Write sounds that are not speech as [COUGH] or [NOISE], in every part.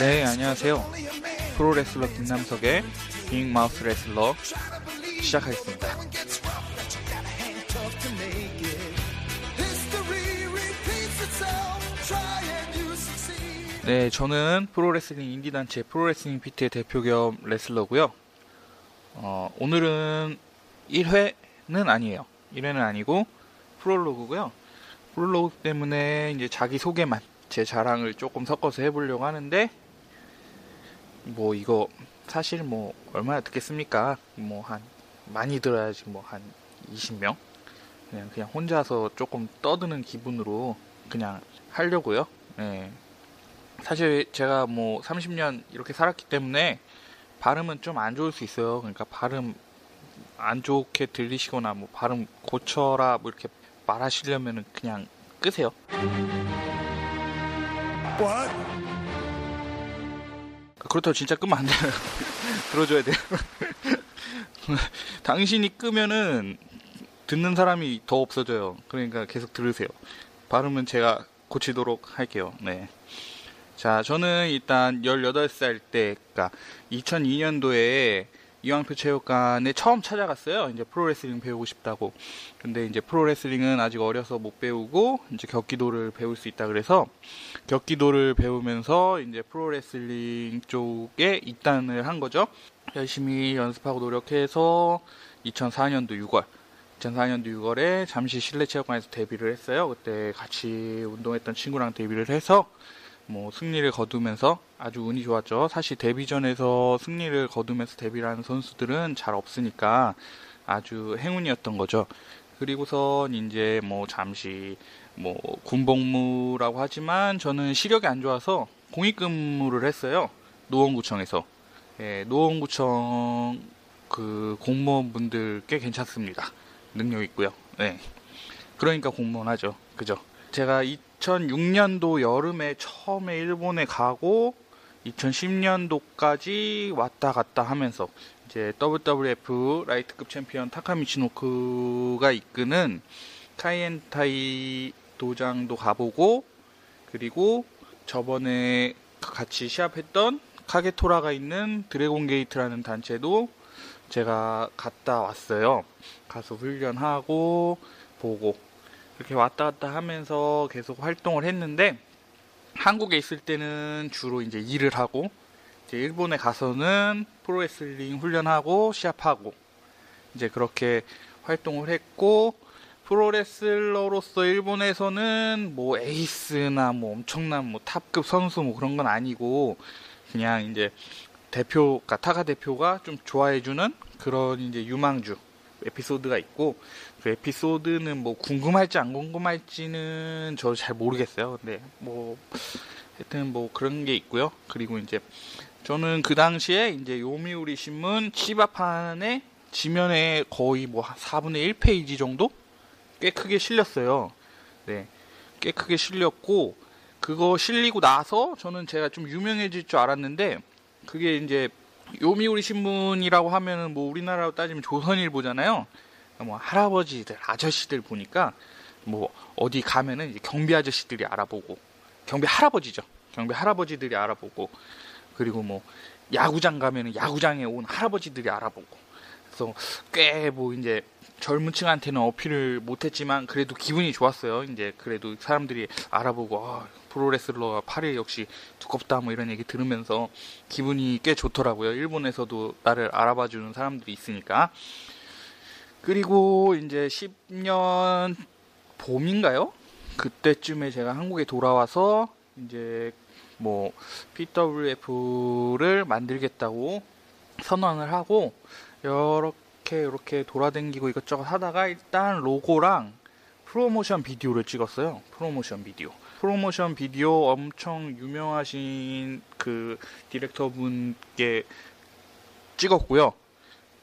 네, 안녕하세요. 프로레슬러 김남석의 빅마우스 레슬러 시작하겠습니다. 네, 저는 프로레슬링 인디단체 프로레슬링 피트의 대표 겸 레슬러고요. 어, 오늘은 1회는 아니에요. 1회는 아니고 프롤로그고요. 프롤로그 때문에 이제 자기 소개만 제 자랑을 조금 섞어서 해보려고 하는데 뭐 이거 사실 뭐 얼마나 듣겠습니까? 뭐 한 많이 들어야지 뭐 한 20명 그냥 그냥 혼자서 조금 떠드는 기분으로 그냥 하려고요. 네. 사실 제가 뭐 30년 이렇게 살았기 때문에 발음은 좀 안 좋을 수 있어요. 그러니까 발음 안 좋게 들리시거나 뭐 발음 고쳐라 뭐 이렇게 말하시려면은 그냥 끄세요. 그렇다고 진짜 끄면 안 돼요. [LAUGHS] 들어줘야 돼요. [LAUGHS] 당신이 끄면은 듣는 사람이 더 없어져요. 그러니까 계속 들으세요. 발음은 제가 고치도록 할게요. 네. 자, 저는 일단 18살 때, 그니까 2002년도에 이왕표 체육관에 처음 찾아갔어요. 이제 프로레슬링 배우고 싶다고. 근데 이제 프로레슬링은 아직 어려서 못 배우고 이제 격기도를 배울 수 있다 그래서 격기도를 배우면서 이제 프로레슬링 쪽에 입단을 한 거죠. 열심히 연습하고 노력해서 2004년도 6월 2004년도 6월에 잠시 실내 체육관에서 데뷔를 했어요. 그때 같이 운동했던 친구랑 데뷔를 해서 뭐 승리를 거두면서 아주 운이 좋았죠. 사실 데뷔전에서 승리를 거두면서 데뷔를 하는 선수들은 잘 없으니까 아주 행운이었던 거죠. 그리고선 이제 뭐 잠시 뭐 군복무라고 하지만 저는 시력이 안 좋아서 공익근무를 했어요. 노원구청에서. 예, 노원구청 그 공무원분들 꽤 괜찮습니다. 능력 있고요. 네. 그러니까 궁금하죠. 그죠? 제가 2006년도 여름에 처음에 일본에 가고 2010년도까지 왔다 갔다 하면서 이제 WWF 라이트급 챔피언 타카 미치노쿠가 이끄는 카이엔타이 도장도 가보고 그리고 저번에 같이 시합했던 카게토라가 있는 드래곤 게이트라는 단체도 제가 갔다 왔어요. 가서 훈련하고 보고 이렇게 왔다 갔다 하면서 계속 활동을 했는데 한국에 있을 때는 주로 이제 일을 하고 이제 일본에 가서는 프로레슬링 훈련하고 시합하고 이제 그렇게 활동을 했고 프로레슬러로서 일본에서는 뭐 에이스나 뭐 엄청난 뭐 탑급 선수 뭐 그런 건 아니고 그냥 이제 대표 타가 대표가 좀 좋아해주는 그런 이제 유망주 에피소드가 있고 그 에피소드는 뭐 궁금할지 안 궁금할지는 저잘 모르겠어요. 근데 뭐 하여튼 뭐 그런 게 있고요. 그리고 이제 저는 그 당시에 이제 요미우리 신문 치바판에 지면에 거의 뭐 4분의 1페이지 정도 꽤 크게 실렸어요. 네. 꽤 크게 실렸고 그거 실리고 나서 저는 제가 좀 유명해질 줄 알았는데 그게 이제 요미우리 신문이라고 하면은 뭐 우리나라로 따지면 조선일보잖아요. 뭐 할아버지들, 아저씨들 보니까 뭐 어디 가면은 경비 아저씨들이 알아보고 경비 할아버지죠. 경비 할아버지들이 알아보고 그리고 뭐 야구장 가면은 야구장에 온 할아버지들이 알아보고 그래서 꽤 뭐 이제 젊은 층한테는 어필을 못했지만 그래도 기분이 좋았어요. 이제 그래도 사람들이 알아보고 아, 프로레슬러가 팔이 역시 두껍다 뭐 이런 얘기 들으면서 기분이 꽤 좋더라고요. 일본에서도 나를 알아봐 주는 사람들이 있으니까. 그리고 이제 10년 봄인가요? 그때쯤에 제가 한국에 돌아와서 이제 뭐 PWF를 만들겠다고 선언을 하고 이렇게 이렇게 돌아다니고 이것저것 하다가 일단 로고랑 프로모션 비디오를 찍었어요. 프로모션 비디오. 프로모션 비디오 엄청 유명하신 그 디렉터 분께 찍었고요.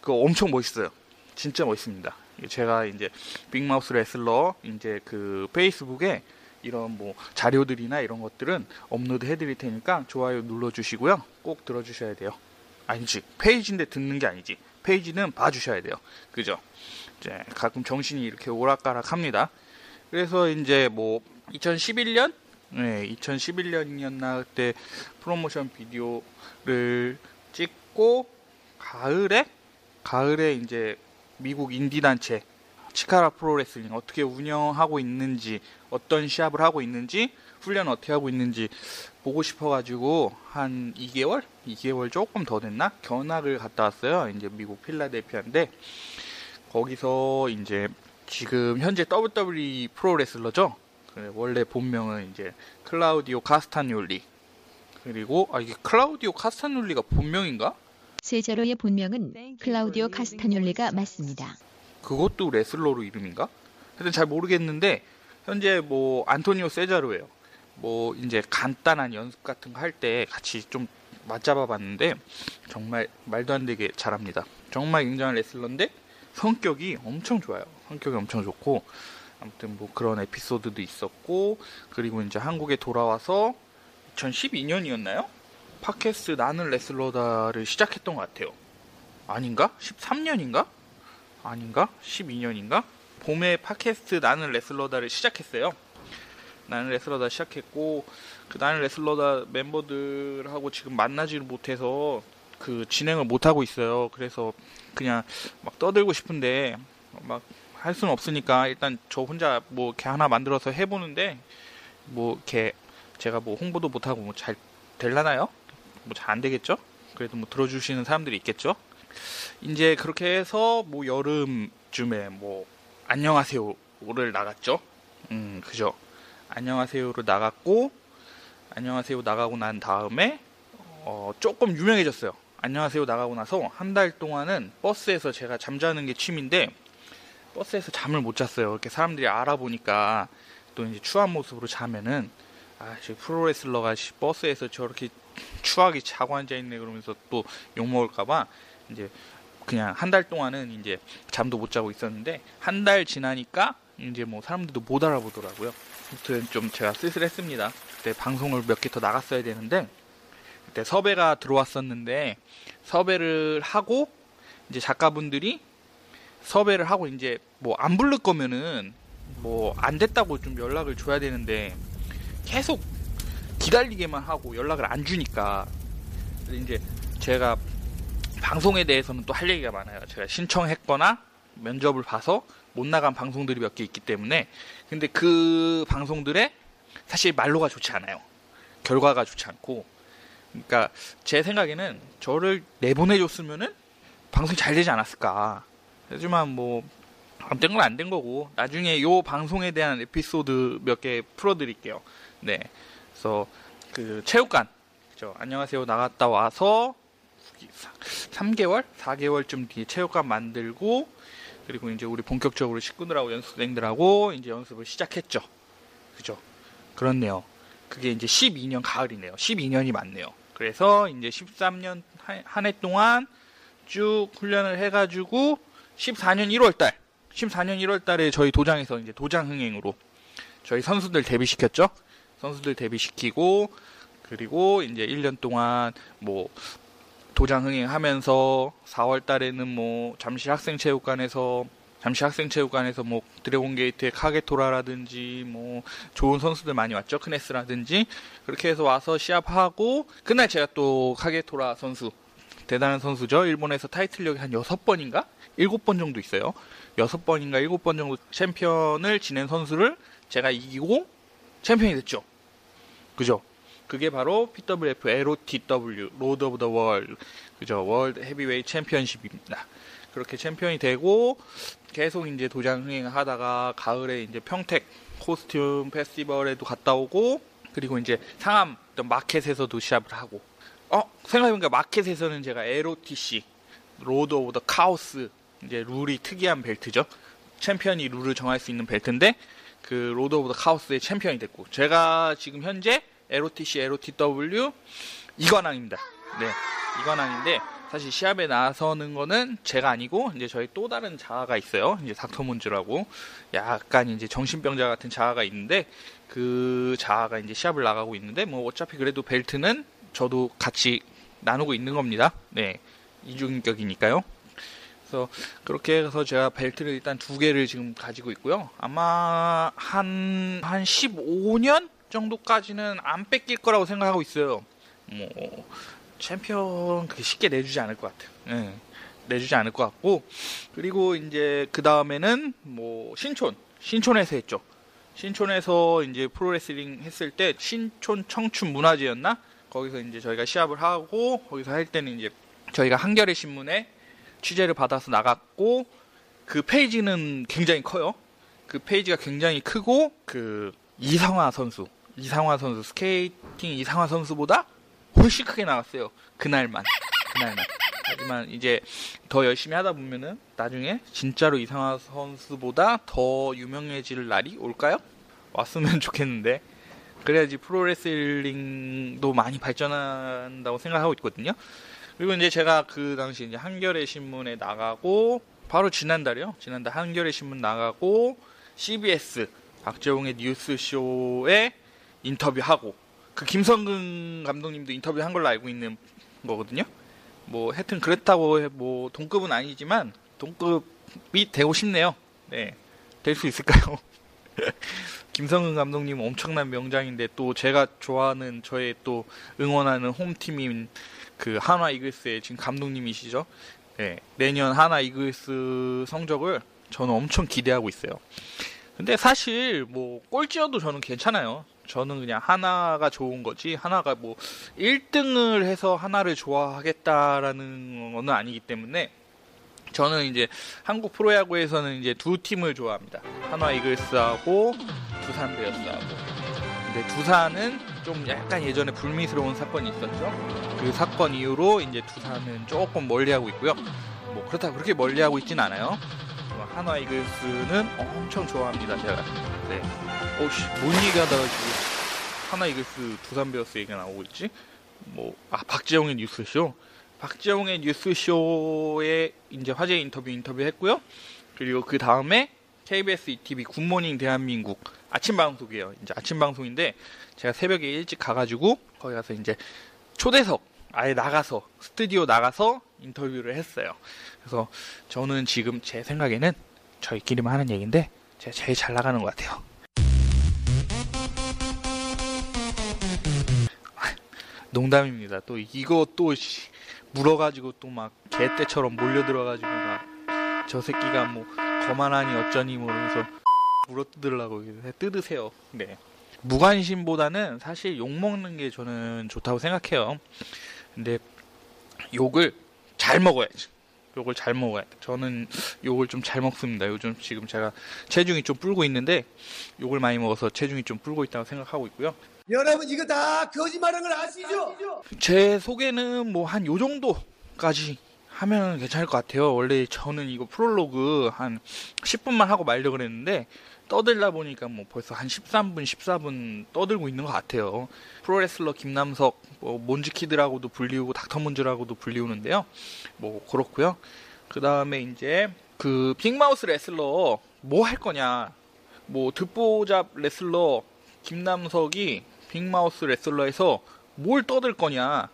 그거 엄청 멋있어요. 진짜 멋있습니다. 제가 이제 빅마우스 레슬러 이제 그 페이스북에 이런 뭐 자료들이나 이런 것들은 업로드 해드릴 테니까 좋아요 눌러주시고요. 꼭 들어주셔야 돼요. 아니지 페이지인데 듣는 게 아니지 페이지는 봐주셔야 돼요. 그죠? 이제 가끔 정신이 이렇게 오락가락합니다. 그래서 이제 뭐 2011년? 네, 2011년이었나 그때 프로모션 비디오를 찍고 가을에 가을에 이제 미국 인디 단체 치카라 프로레슬링 어떻게 운영하고 있는지 어떤 시합을 하고 있는지 훈련 어떻게 하고 있는지 보고 싶어가지고 한 2개월? 2개월 조금 더 됐나? 견학을 갔다 왔어요. 이제 미국 필라델피아인데 거기서 이제 지금 현재 WWE 프로레슬러죠 원래 본명은 이제 클라우디오 카스타뉴리 그리고 아 이게 클라우디오 카스타뉴리가 본명인가 세자로의 본명은 클라우디오 카스타뇰리가 맞습니다. 그것도 레슬러로 이름인가? 하여튼 잘 모르겠는데 현재 뭐 안토니오 세자로예요. 뭐 이제 간단한 연습 같은 거 할 때 같이 좀 맞잡아 봤는데 정말 말도 안 되게 잘합니다. 정말 굉장한 레슬러인데 성격이 엄청 좋아요. 성격이 엄청 좋고 아무튼 뭐 그런 에피소드도 있었고 그리고 이제 한국에 돌아와서 2012년이었나요? 팟캐스트 나는 레슬러다를 시작했던 것 같아요. 아닌가? 13년인가? 아닌가? 12년인가? 봄에 팟캐스트 나는 레슬러다를 시작했어요. 나는 레슬러다 시작했고 그 나는 레슬러다 멤버들하고 지금 만나지를 못해서 그 진행을 못 하고 있어요. 그래서 그냥 막 떠들고 싶은데 막 할 수는 없으니까 일단 저 혼자 뭐 이렇게 하나 만들어서 해보는데 뭐 이렇게 제가 뭐 홍보도 못 하고 뭐 잘 될라나요? 뭐 잘 안 되겠죠? 그래도 뭐 들어주시는 사람들이 있겠죠? 이제 그렇게 해서 뭐 여름쯤에 뭐 안녕하세요를 나갔죠. 음 그죠. 안녕하세요로 나갔고 안녕하세요 나가고 난 다음에 어, 조금 유명해졌어요. 안녕하세요 나가고 나서 한 달 동안은 버스에서 제가 잠자는 게 취미인데 버스에서 잠을 못 잤어요. 이렇게 사람들이 알아보니까 또 이제 추한 모습으로 자면은 아, 저 프로레슬러가 버스에서 저렇게 추하게 자고 앉아 있네 그러면서 또 욕 먹을까봐 이제 그냥 한 달 동안은 이제 잠도 못 자고 있었는데 한 달 지나니까 이제 뭐 사람들도 못 알아보더라고요. 아무튼 좀 제가 쓸쓸했습니다. 그때 방송을 몇 개 더 나갔어야 되는데 그때 섭외가 들어왔었는데 섭외를 하고 이제 작가분들이 섭외를 하고 이제 뭐 안 부를 거면은 뭐 안 됐다고 좀 연락을 줘야 되는데 계속 기다리게만 하고 연락을 안 주니까 이제 제가 방송에 대해서는 또 할 얘기가 많아요. 제가 신청했거나 면접을 봐서 못 나간 방송들이 몇 개 있기 때문에 근데 그 방송들에 사실 말로가 좋지 않아요. 결과가 좋지 않고 그러니까 제 생각에는 저를 내보내줬으면은 방송이 잘 되지 않았을까. 하지만 뭐 안 된 건 안 된 거고 나중에 요 방송에 대한 에피소드 몇 개 풀어드릴게요. 네, 그래서 그 체육관 그죠? 안녕하세요 나갔다 와서 3개월, 4개월쯤 뒤에 체육관 만들고 그리고 이제 우리 본격적으로 식구들하고 연습생들하고 이제 연습을 시작했죠. 그죠? 그렇네요. 그게 이제 12년 가을이네요. 12년이 맞네요. 그래서 이제 13년 한 해 동안 쭉 훈련을 해가지고 14년 1월 달, 14년 1월 달에 저희 도장에서 이제 도장 흥행으로 저희 선수들 데뷔시켰죠. 선수들 데뷔시키고 그리고 이제 1년 동안 뭐 도장 흥행하면서 4월 달에는 뭐 잠실 학생 체육관에서 잠실 학생 체육관에서 뭐 드래곤 게이트의 카게토라라든지 뭐 좋은 선수들 많이 왔죠? 크네스라든지. 그렇게 해서 와서 시합하고 그날 제가 또 카게토라 선수 대단한 선수죠. 일본에서 타이틀력이 한 6번인가? 7번 정도 있어요. 6번인가 7번 정도 챔피언을 지낸 선수를 제가 이기고 챔피언이 됐죠. 그죠? 그게 바로 PWF LOTW Lord of the World 그죠? 월드 헤비웨이트 챔피언십입니다. 그렇게 챔피언이 되고 계속 이제 도장 흥행을 하다가 가을에 이제 평택 코스튬 페스티벌에도 갔다 오고 그리고 이제 상암 마켓에서도 시합을 하고 어 생각해보니까 마켓에서는 제가 LOTC Lord of the Chaos 이제 룰이 특이한 벨트죠 챔피언이 룰을 정할 수 있는 벨트인데 그 Lord of the Chaos의 챔피언이 됐고 제가 지금 현재 LOTC, LOTW 이관왕입니다. 네, 이관왕인데 사실 시합에 나서는 거는 제가 아니고 이제 저희 또 다른 자아가 있어요. 이제 닥터문즈라고 약간 이제 정신병자 같은 자아가 있는데 그 자아가 이제 시합을 나가고 있는데 뭐 어차피 그래도 벨트는 저도 같이 나누고 있는 겁니다. 네, 이중격이니까요. 그래서 그렇게 해서 제가 벨트를 일단 두 개를 지금 가지고 있고요. 아마 한, 한 15년 정도까지는 안 뺏길 거라고 생각하고 있어요. 뭐, 챔피언 그렇게 쉽게 내주지 않을 것 같아요. 예, 내주지 않을 것 같고, 그리고 이제 그 다음에는 뭐, 신촌. 신촌에서 했죠. 신촌에서 이제 프로레슬링 했을 때 신촌 청춘 문화제였나? 거기서 이제 저희가 시합을 하고, 거기서 할 때는 이제 저희가 한겨레 신문에 취재를 받아서 나갔고 그 페이지는 굉장히 커요. 그 페이지가 굉장히 크고 그 이상화 선수, 이상화 선수 스케이팅 이상화 선수보다 훨씬 크게 나왔어요. 그날만, 그날만. 하지만 이제 더 열심히 하다 보면은 나중에 진짜로 이상화 선수보다 더 유명해질 날이 올까요? 왔으면 [LAUGHS] 좋겠는데 그래야지 프로레슬링도 많이 발전한다고 생각하고 있거든요. 그리고 이제 제가 그 당시 이제 한겨레 신문에 나가고 바로 지난달이요. 지난달 한겨레 신문 나가고 CBS 박재홍의 뉴스쇼에 인터뷰하고 그 김성근 감독님도 인터뷰한 걸로 알고 있는 거거든요. 뭐 하여튼 그렇다고 뭐 동급은 아니지만 동급이 되고 싶네요. 네. 될 수 있을까요? [LAUGHS] 김성근 감독님 엄청난 명장인데 또 제가 좋아하는 저의 또 응원하는 홈팀인 그 한화 이글스의 지금 감독님이시죠. 네, 내년 한화 이글스 성적을 저는 엄청 기대하고 있어요. 근데 사실 뭐 꼴찌여도 저는 괜찮아요. 저는 그냥 하나가 좋은 거지 하나가 뭐 1등을 해서 하나를 좋아하겠다라는 거는 아니기 때문에 저는 이제 한국 프로야구에서는 이제 두 팀을 좋아합니다. 한화 이글스하고 두산 베어스하고. 근데 두산은 좀 약간 예전에 불미스러운 사건이 있었죠. 그 사건 이후로 이제 두산은 조금 멀리하고 있고요. 뭐 그렇다고 그렇게 멀리하고 있진 않아요. 한화 이글스는 엄청 좋아합니다. 제가. 네. 오씨, 뭔 얘기하다가 지금 한화 이글스 두산 베어스 얘기가 나오고 있지? 뭐, 아, 박재홍의 뉴스쇼. 박재홍의 뉴스쇼에 이제 화제 인터뷰 인터뷰 했고요. 그리고 그 다음에 KBS 2TV 굿모닝 대한민국 아침 방송이에요. 이제 아침 방송인데 제가 새벽에 일찍 가가지고 거기 가서 이제 초대석 아예 나가서 스튜디오 나가서 인터뷰를 했어요. 그래서 저는 지금 제 생각에는 저희끼리만 하는 얘기인데 제가 제일 잘 나가는 것 같아요. 농담입니다. 또 이거 또 물어가지고 또 막 개떼처럼 몰려들어가지고 막 저 새끼가 뭐 거만하니 어쩌니 모르면서 물어 뜯으려고 뜯으세요. 네. 무관심보다는 사실 욕 먹는 게 저는 좋다고 생각해요. 근데 욕을 잘 먹어야지. 욕을 잘 먹어야 돼. 저는 욕을 좀 잘 먹습니다. 요즘 지금 제가 체중이 좀 불고 있는데 욕을 많이 먹어서 체중이 좀 불고 있다고 생각하고 있고요. 여러분 이거 다 거짓말한 걸 아시죠? 제 소개는 뭐 한 요 정도까지 하면 괜찮을 것 같아요. 원래 저는 이거 프롤로그 한 10분만 하고 말려 그랬는데 떠들다 보니까 뭐 벌써 한 13분, 14분 떠들고 있는 것 같아요. 프로레슬러 김남석, 뭐 몬지키드라고도 불리우고 닥터문즈라고도 불리우는데요. 뭐 그렇고요. 그 다음에 이제 그 빅마우스 레슬러 뭐 할 거냐? 뭐 듣보잡 레슬러 김남석이 빅마우스 레슬러에서 뭘 떠들 거냐?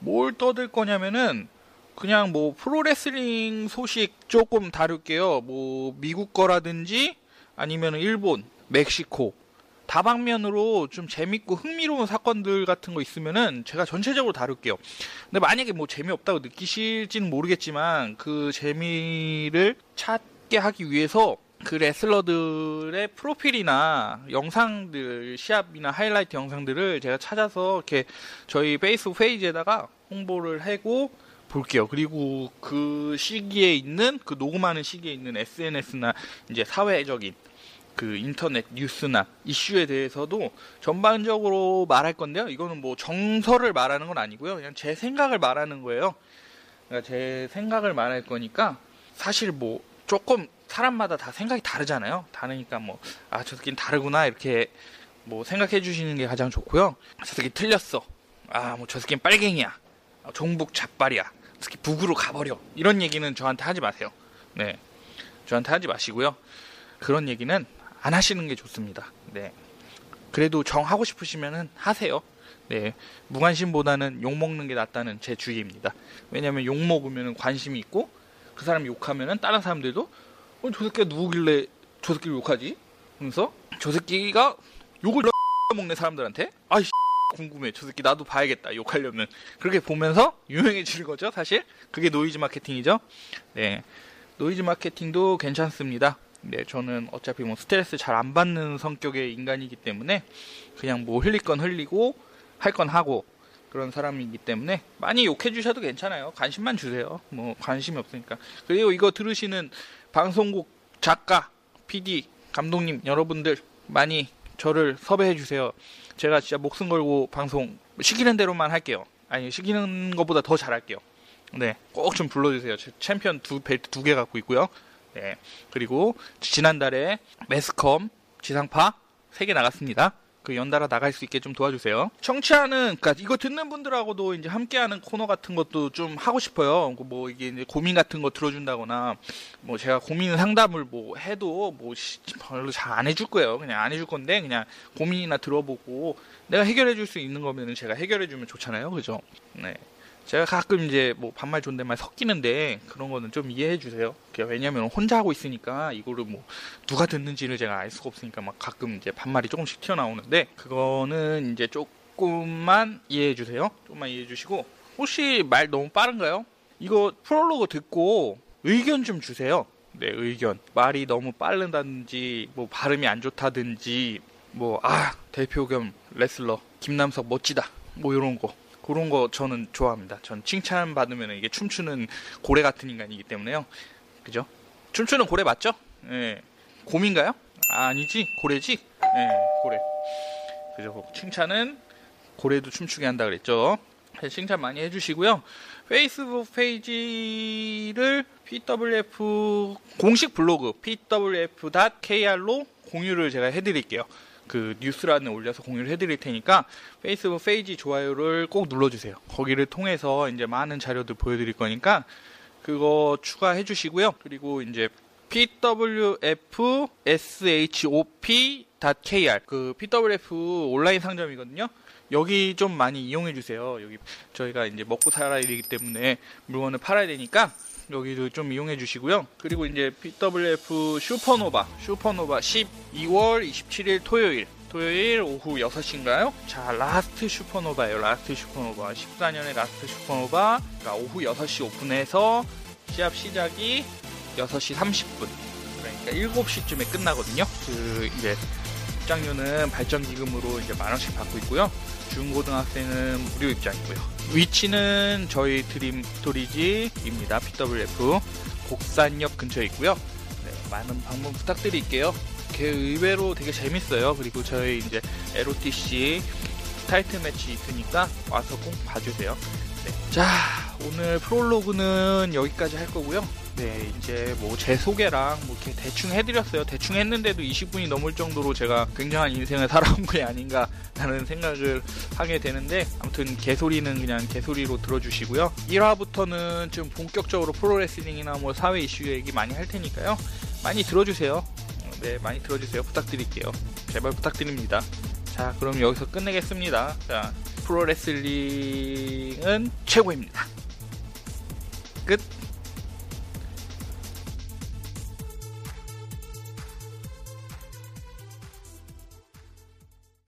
뭘 떠들 거냐면은 그냥 뭐 프로레슬링 소식 조금 다룰게요. 뭐 미국 거라든지 아니면 일본, 멕시코 다방면으로 좀 재밌고 흥미로운 사건들 같은 거 있으면은 제가 전체적으로 다룰게요. 근데 만약에 뭐 재미없다고 느끼실지는 모르겠지만 그 재미를 찾게 하기 위해서 그 레슬러들의 프로필이나 영상들, 시합이나 하이라이트 영상들을 제가 찾아서 이렇게 저희 페이스북 페이지에다가 홍보를 하고 볼게요. 그리고 그 시기에 있는 그 녹음하는 시기에 있는 SNS나 이제 사회적인 그 인터넷 뉴스나 이슈에 대해서도 전반적으로 말할 건데요. 이거는 뭐 정설을 말하는 건 아니고요. 그냥 제 생각을 말하는 거예요. 그러니까 제 생각을 말할 거니까 사실 뭐 조금 사람마다 다 생각이 다르잖아요. 다르니까 뭐 아 저 새끼는 다르구나 이렇게 뭐 생각해 주시는 게 가장 좋고요. 저 새끼 틀렸어. 아 뭐 저 새끼는 빨갱이야. 아, 종북 잡발이야. 저 새끼 북으로 가버려. 이런 얘기는 저한테 하지 마세요. 네, 저한테 하지 마시고요. 그런 얘기는 안 하시는 게 좋습니다. 네. 그래도 정 하고 싶으시면은 하세요. 네. 무관심보다는 욕 먹는 게 낫다는 제 주의입니다. 왜냐면 욕 먹으면 관심이 있고 그 사람이 욕하면은 다른 사람들도 어, 저 새끼가 누구길래 저 새끼를 욕하지? 그래서 저 새끼가 욕을 [LAUGHS] 먹는 사람들한테 아이 궁금해. 저 새끼 나도 봐야겠다. 욕하려면 그렇게 보면서 유명해지는 거죠. 사실 그게 노이즈 마케팅이죠. 네. 노이즈 마케팅도 괜찮습니다. 네, 저는 어차피 뭐 스트레스 잘 안 받는 성격의 인간이기 때문에 그냥 뭐 흘릴 건 흘리고 할 건 하고 그런 사람이기 때문에 많이 욕해 주셔도 괜찮아요. 관심만 주세요. 뭐 관심이 없으니까. 그리고 이거 들으시는 방송국 작가, PD, 감독님 여러분들 많이 저를 섭외해 주세요. 제가 진짜 목숨 걸고 방송 시키는 대로만 할게요. 아니 시키는 것보다 더 잘할게요. 네, 꼭 좀 불러주세요. 제 챔피언 두 벨트 두 개 갖고 있고요. 네, 그리고 지난달에 매스컴 지상파 세 개 나갔습니다. 그 연달아 나갈 수 있게 좀 도와주세요. 청취하는, 그니까 이거 듣는 분들하고도 이제 함께하는 코너 같은 것도 좀 하고 싶어요. 뭐 이게 이제 고민 같은 거 들어준다거나, 뭐 제가 고민 상담을 뭐 해도 뭐 시- 별로 잘 안 해줄 거예요. 그냥 안 해줄 건데 그냥 고민이나 들어보고 내가 해결해 줄 수 있는 거면은 제가 해결해 주면 좋잖아요. 그죠? 네. 제가 가끔 이제 뭐 반말 존댓말 섞이는데 그런 거는 좀 이해해 주세요. 그게 왜냐면 혼자 하고 있으니까 이거를 뭐 누가 듣는지를 제가 알 수가 없으니까 막 가끔 이제 반말이 조금씩 튀어나오는데 그거는 이제 조금만 이해해 주세요. 조금만 이해해 주시고 혹시 말 너무 빠른가요? 이거 프롤로그 듣고 의견 좀 주세요. 네, 의견. 말이 너무 빠르다든지 뭐 발음이 안 좋다든지 뭐 아, 대표 겸 레슬러 김남석 멋지다. 뭐 이런 거. 그런 거 저는 좋아합니다. 전 칭찬 받으면 이게 춤추는 고래 같은 인간이기 때문에요. 그죠? 춤추는 고래 맞죠? 예. 곰인가요? 아, 아니지. 고래지? 예, 고래. 그죠? 칭찬은 고래도 춤추게 한다 그랬죠. 네, 칭찬 많이 해주시고요. 페이스북 페이지를 PWF 공식 블로그 pwf.kr로 공유를 제가 해드릴게요. 그 뉴스란에 올려서 공유를 해드릴 테니까 페이스북 페이지 좋아요를 꼭 눌러주세요. 거기를 통해서 이제 많은 자료들 보여드릴 거니까 그거 추가해 주시고요. 그리고 이제 pwfshop.kr 그 pwf 온라인 상점이거든요. 여기 좀 많이 이용해 주세요. 여기 저희가 이제 먹고 살아야 되기 때문에 물건을 팔아야 되니까 여기도 좀 이용해 주시고요. 그리고 이제 PWF 슈퍼노바 슈퍼노바 12월 27일 토요일 토요일 오후 6시인가요? 자, last 슈퍼노바예요. last 슈퍼노바. 14년의 last 슈퍼노바. 그러니까 오후 6시 오픈해서 시합 시작이 6시 30분. 그러니까 7시쯤에 끝나거든요. 그 이제 입장료는 발전 기금으로 이제 만 원씩 받고 있고요. 중고등학생은 무료 입장이고요. 위치는 저희 드림 스토리지입니다. PWF 곡산역 근처에 있고요. 네, 많은 방문 부탁드릴게요. 그 의외로 되게 재밌어요. 그리고 저희 이제 LOTC 타이틀 매치 있으니까 와서 꼭 봐주세요. 네. 자, 오늘 프롤로그는 여기까지 할 거고요. 네, 이제 뭐 제 소개랑 뭐 이렇게 대충 해드렸어요. 대충 했는데도 20분이 넘을 정도로 제가 굉장한 인생을 [LAUGHS] 살아온 게 아닌가라는 생각을 하게 되는데 아무튼 개소리는 그냥 개소리로 들어주시고요. 1화부터는 좀 본격적으로 프로레슬링이나 뭐 사회 이슈 얘기 많이 할 테니까요. 많이 들어주세요. 어, 네, 많이 들어주세요. 부탁드릴게요. 제발 부탁드립니다. 자, 그럼 여기서 끝내겠습니다. 자, 프로레슬링은 최고입니다. 끝.